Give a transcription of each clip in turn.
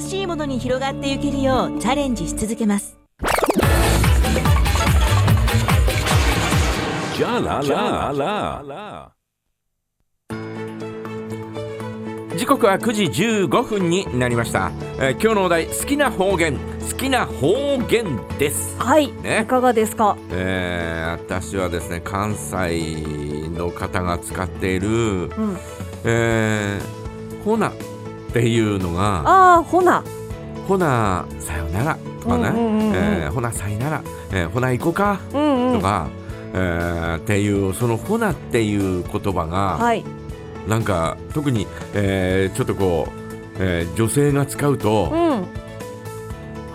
新しいものに広がっていけるようチャレンジし続けます。じゃららら時刻は9時15分になりました、えー今日のお題好きな方言。好きな方言です。はい、ね。いかがですか？えー私はですね関西の方が使っている、うん。えーほなっていうのがああほな。ほなさよならとかね、うんうんうんうん。えーほなさいなら、えーほな行こうか。うんうん。とか、えーっていうそのほなっていう言葉が、はい。なんか特に、えーちょっとこう、えー女性が使うと、はうん。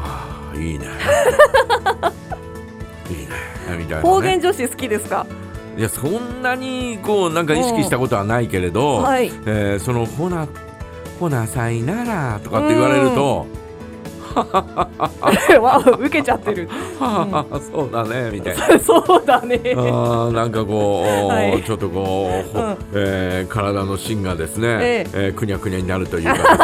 あいいね。いいね。みたいな、ね、方言女子好きですか？いやそんなにこうなんか意識したことはないけれど、はい。えーそのほなほなさいならとかって言われると、わ受けちゃってるはあ、そうだねみたいな。そうだねあなんかこう、はいちょっとこう、ほうんえー体の芯がですね、ええーくにゃくにゃになるというかですね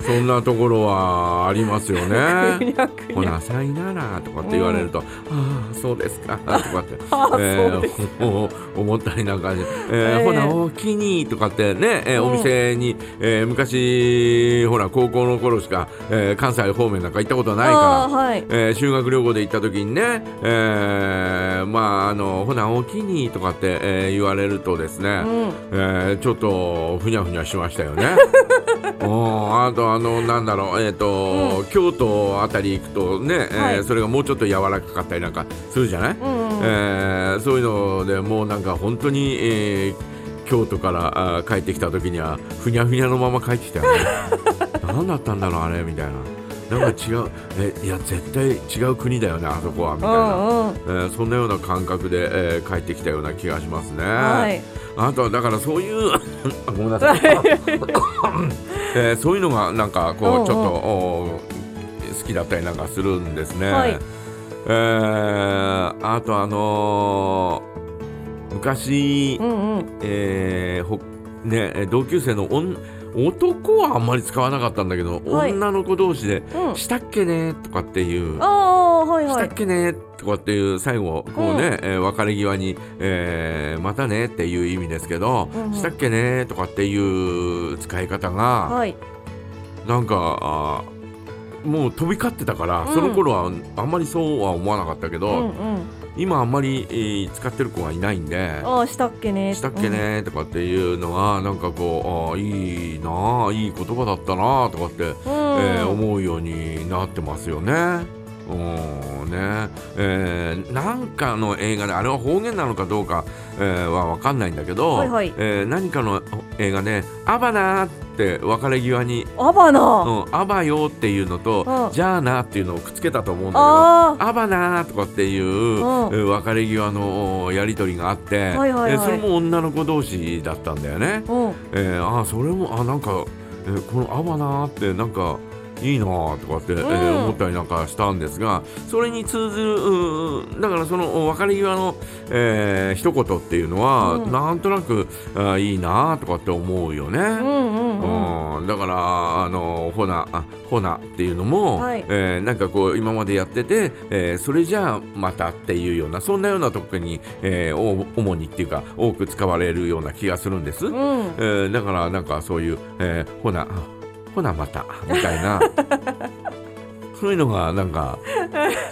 そんなところはありますよくね。にゃくほにゃなさいならとかって言われると、ああそうですか。とかって、えそうですーお 思ったりなんかで、えーええほなおきにとかってね、えーうん。お店に、えー昔ほら高校の頃しか、えー関西方面なんか行ったことないからはい。えー修学旅行で行った時にね、えーまああのほなおきにとかって、えー言われるとですね、うん。えーちょっとふにゃふにゃしましたよね。うんあとあのなんだろうえっ、と、京都あたり行くとね、えーはい。それがもうちょっと柔らかかったりなんかするじゃない、うんうんえーそういうのでもうなんか本当に、えー京都からあー帰ってきた時にはふにゃふにゃのまま帰ってきたよね。何だったんだろうあれ？みたいな。なんか違う。えいや絶対違う国だよねあそこはみたいな、うんうん。えーそんなような感覚で、えー帰ってきたような気がしますね、はい。あとはだからそういうあ ごめんなさい、えーそういうのがなんかこう、ちょっとお好きだったりなんかするんですね、はい。えーあとあのー昔、うんうん。えーほね、えー同級生のおん男はあんまり使わなかったんだけど、はい。女の子同士でうん「したっけね?」とかっていうああはいしたはいっけねとかっていう最後こうね、えー別れ際に、えーまたねっていう意味ですけど、うんうん。したっけねとかっていう使い方が、はい。なんかあーもう飛び交ってたから、うん。その頃はあんまりそうは思わなかったけど、うんうん今あんまり、えー使ってる子がいないんで。ああしたっけねしたっけねとかっていうのがなんかこうあーいいなあいい言葉だったなあとかって、うんえー思うようになってますよね。うんね。えーなんかの映画であれは方言なのかどうか、えーは分かんないんだけど、はいはい。えー何かの映画で「アバナー」って別れ際にアバ「ナうん、アバよ」っていうのとうん「じゃあな」っていうのをくっつけたと思うんだけどあアバナーとかっていう、ん。えー別れ際のおやり取りがあって、はいはいはい。えーそれも女の子同士だったんだよね。えー、あーそれもあなんか、えーこのアバナーってなんかいいなーとかって、えーうん。思ったりなんかしたんですがそれに通ずるだからその別れ際の、えー一言っていうのは、うん。なんとなくあーいいなーとかって思うよね。うん。だからあのほなあほなっていうのも、はい。えーなんかこう今までやってて、えーそれじゃあまたっていうようなそんなようなとこに、えーお主にっていうか多く使われるような気がするんです。うん。えーだからなんかそういう、えーほなほなまたみたいな。そういうのがなんか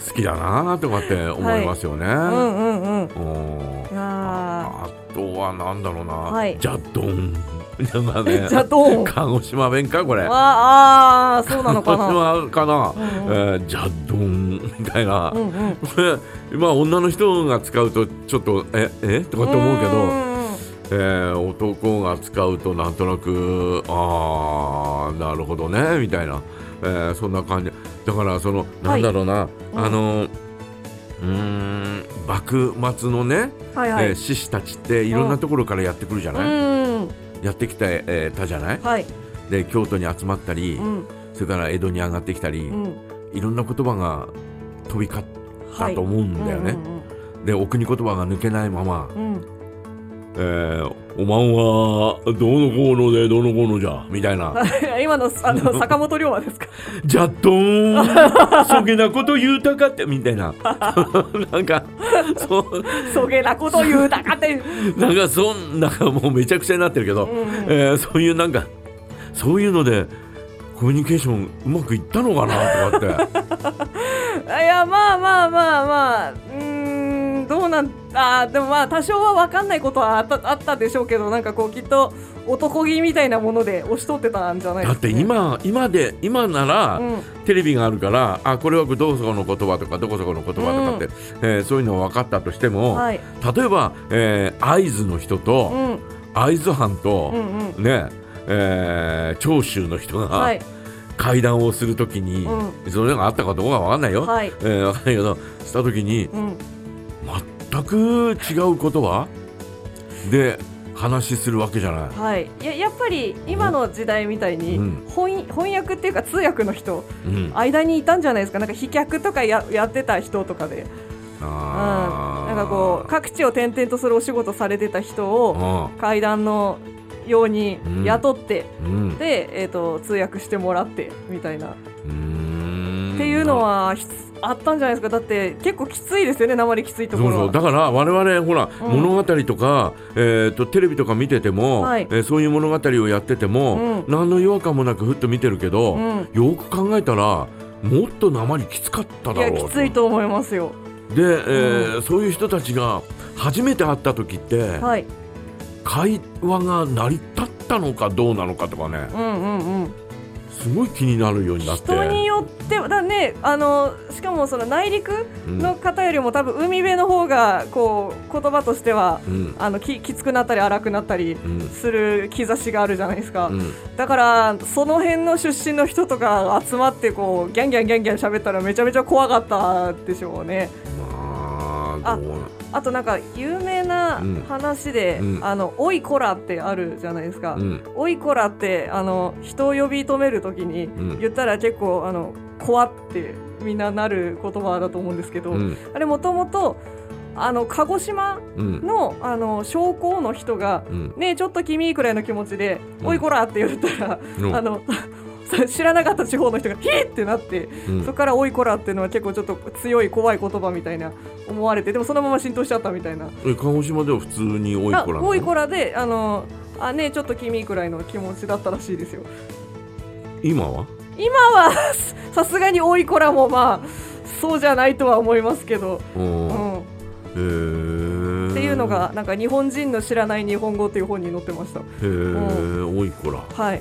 好きだなとかって思いますよね。うんうんうん。うんあとはなんだろうな、はい。ジャッドンなん かね。ーじゃあどう鹿児島弁かこれ。ああーそうなのかな。鹿児島かな、うんうん。えージャッドンみたいな、うんうん。これまあ女の人が使うとちょっとええ？とかって思うけど、えー男が使うとなんとなくあーなるほどねみたいな、えーそんな感じ。だからそのなんだろうな、うん。あのうーん幕末のね、はいはい。えー志士たちっていろんなところからやってくるじゃない、うん。やってきて、えーたじゃない？はい。で京都に集まったり、うん。それから江戸に上がってきたり、うん。いろんな言葉が飛び交ったと思うんだよね。でお国言葉が抜けないままうんうんえーおまんはどうのこうのでどうのこうのじゃみたいな、うん今今のあの 坂本龍馬ですか？じゃっどーん。そげなこと言うたかってみたいな。なんかそう。そげなこと言うたかって。なんかそんなんかもうめちゃくちゃになってるけど、うんうん。えーそういうなんかそういうのでコミュニケーションうまくいったのかなとかって。いやまあまあまあまあうーんどうなんあーでもまあ多少は分かんないことはあったあったでしょうけどなんかこうきっと男気みたいなもので押し通ってたんじゃないだってですか、ね、今今で今なら、うん。テレビがあるからあこれはどこそこの言葉とかどこそこの言葉とかって、えーそういうのが分かったとしても、はい。例えば、えー会津の人とうん。会津藩と、うんうん。ねえー長州の人がはい。会談をするときに、それがあったかどうかわかんないよ、はい。えーわかんないけどしたときにうん全く違う言葉で話するわけじゃない。はい、ややっぱり今の時代みたいに、うん。翻翻訳っていうか通訳の人うん、間にいたんじゃないですか。なんか飛脚とかややってた人とかで、うん、なんかこう各地を転々とするお仕事されてた人を階段のようにうん。雇って、うんうん。で、えー、と通訳してもらってみたいな、っていうのはあったんじゃないですか。だって結構きついですよね。鉛きついところは。そうそうだから我々ほら、うん。物語とか、えー、とテレビとか見てても、はい。えーそういう物語をやってても、うん。何の違和感もなくふっと見てるけど、うん。よく考えたらもっと鉛きつかったいだろうやきついと思いますよ。で、えーそういう人たちが初めて会った時って、はい。会話が成り立ったのかどうなのかとかね。うんうんうんすごい気になるようになって。人によってはだねあのしかもその内陸うん。の方よりも多分海辺の方がこう言葉としてはうん。あのききつくなったり荒くなったりうん。する兆しがあるじゃないですか、うん。だからその辺の出身の人とか集まってこうギャンギャンギャンギャン喋ったらめちゃめちゃ怖かったでしょうね。まあどうあとなんか有名なうん。話で「うん。あのおいこら」ってあるじゃないですか、うん。おいこらってあの人を呼び止めるときにん。言ったら結構あの怖ってみんななる言葉だと思うんですけど、うん。あれもともとあの鹿児島うん。のあの将校の人がうん「ねえちょっと君」くらいの気持ちで「うん。おいこら」って言ったら、うん。あの 知らなかった地方の人が「ヒー!」ってなって、うんそこから「おいこら」っていうのは結構ちょっと強い怖い言葉みたいな思われてでもそのまま浸透しちゃったみたいな。え鹿児島では普通に多いあ子なの？おいこらであのあねえちょっと君くらいの気持ちだったらしいですよ。今は？今はさすがに多い子らもまあそうじゃないとは思いますけど、ううんん、へーっていうのがなんか日本人の知らない日本語という本に載ってました。へえ多い子らはい。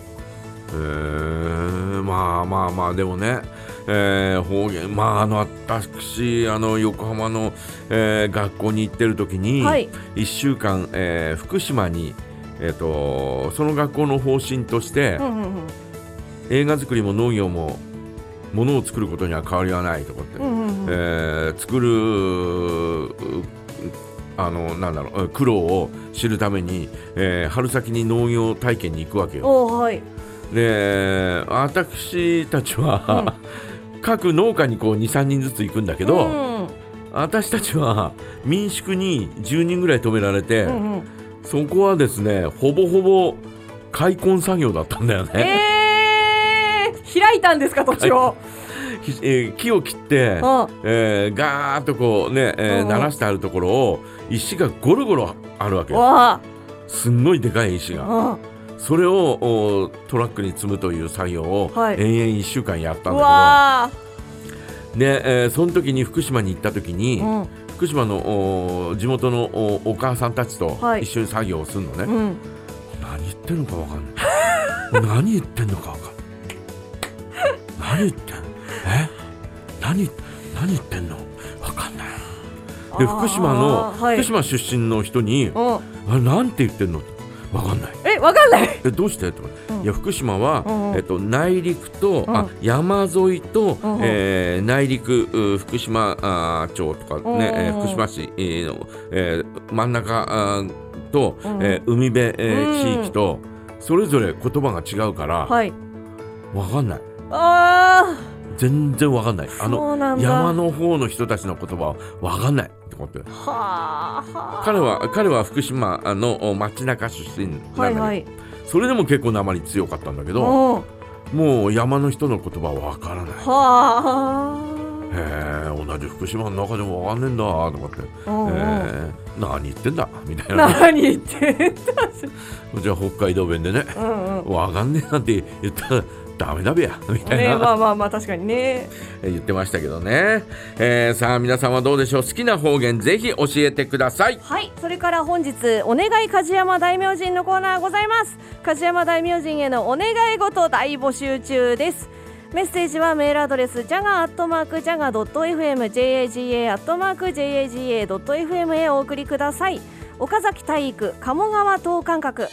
へえまあまあまあでもね、えー方言まああの私あの横浜の、えー学校に行ってる時に、はい。1週間、えー福島に、えー、とその学校の方針として、うんうんうん。映画作りも農業もものを作ることには変わりはないとかって、うんうんうん。えー作るうあのなんだろう苦労を知るために、えー春先に農業体験に行くわけよ。はい。で私たちは、各農家にこう23人ずつ行くんだけど、うん私たちは民宿に10人ぐらい止められて、うんうん。そこはですねほぼほぼ開墾作業だったんだよね。えー、開いたんですか土地を？ひえー木を切って、あえーガーッとこうね、えーうん鳴らしてあるところを石がゴロゴロあるわけよわすんごいでかい石があ。それをおトラックに積むという作業をはい。延々1週間やったうんん。だわけど、で、えーその時に福島に行った時に、ーうん。福島のお地元のおお母さんたちとはい。一緒に作業をするのね、うん。何言ってんのかわかんない。何言ってんのかわかんない。何言ってんえ？何何言ってんの？わかんない。で福島の、はい。福島出身の人にうん。「あれなんて言ってんの?」わかんないえ、わかんない。えどうして？とか、うん。いや福島は、うんうん。えっと、内陸と、うん。あ山沿いと、うんうん。えー内陸う福島町とかね、えー福島市、えーのえー真ん中あーと、うんうん。えー海辺、えーうん。地域とそれぞれ言葉が違うから、はい。わかんない。あ全然わかんない。あ。あの。山の方の人たちの言葉はわかんない。って。思って。彼は彼は福島のお町中出身なんだけど、はいはい。それでも結構鉛強かったんだけど、う。ん。もう山の人の言葉はわからない。はへえ同じ福島の中でもわかんねえんだ。と思って、何言ってんだ。みたいな。何言ってんだ。じゃあ北海道弁でね。うんうん。わかんねえなんて言ったらダメだべや。みたいな、ねまあまあまあ確かにね。え言ってましたけどね、えーさあ皆さんはどうでしょう？好きな方言ぜひ教えてください。はい。それから本日お願い梶山大名人のコーナーございます。梶山大名人へのお願い事大募集中です。メッセージはメールアドレス jaga.jaga.fm jaga.jaga.fm へお送りください。岡崎体育鴨川等間隔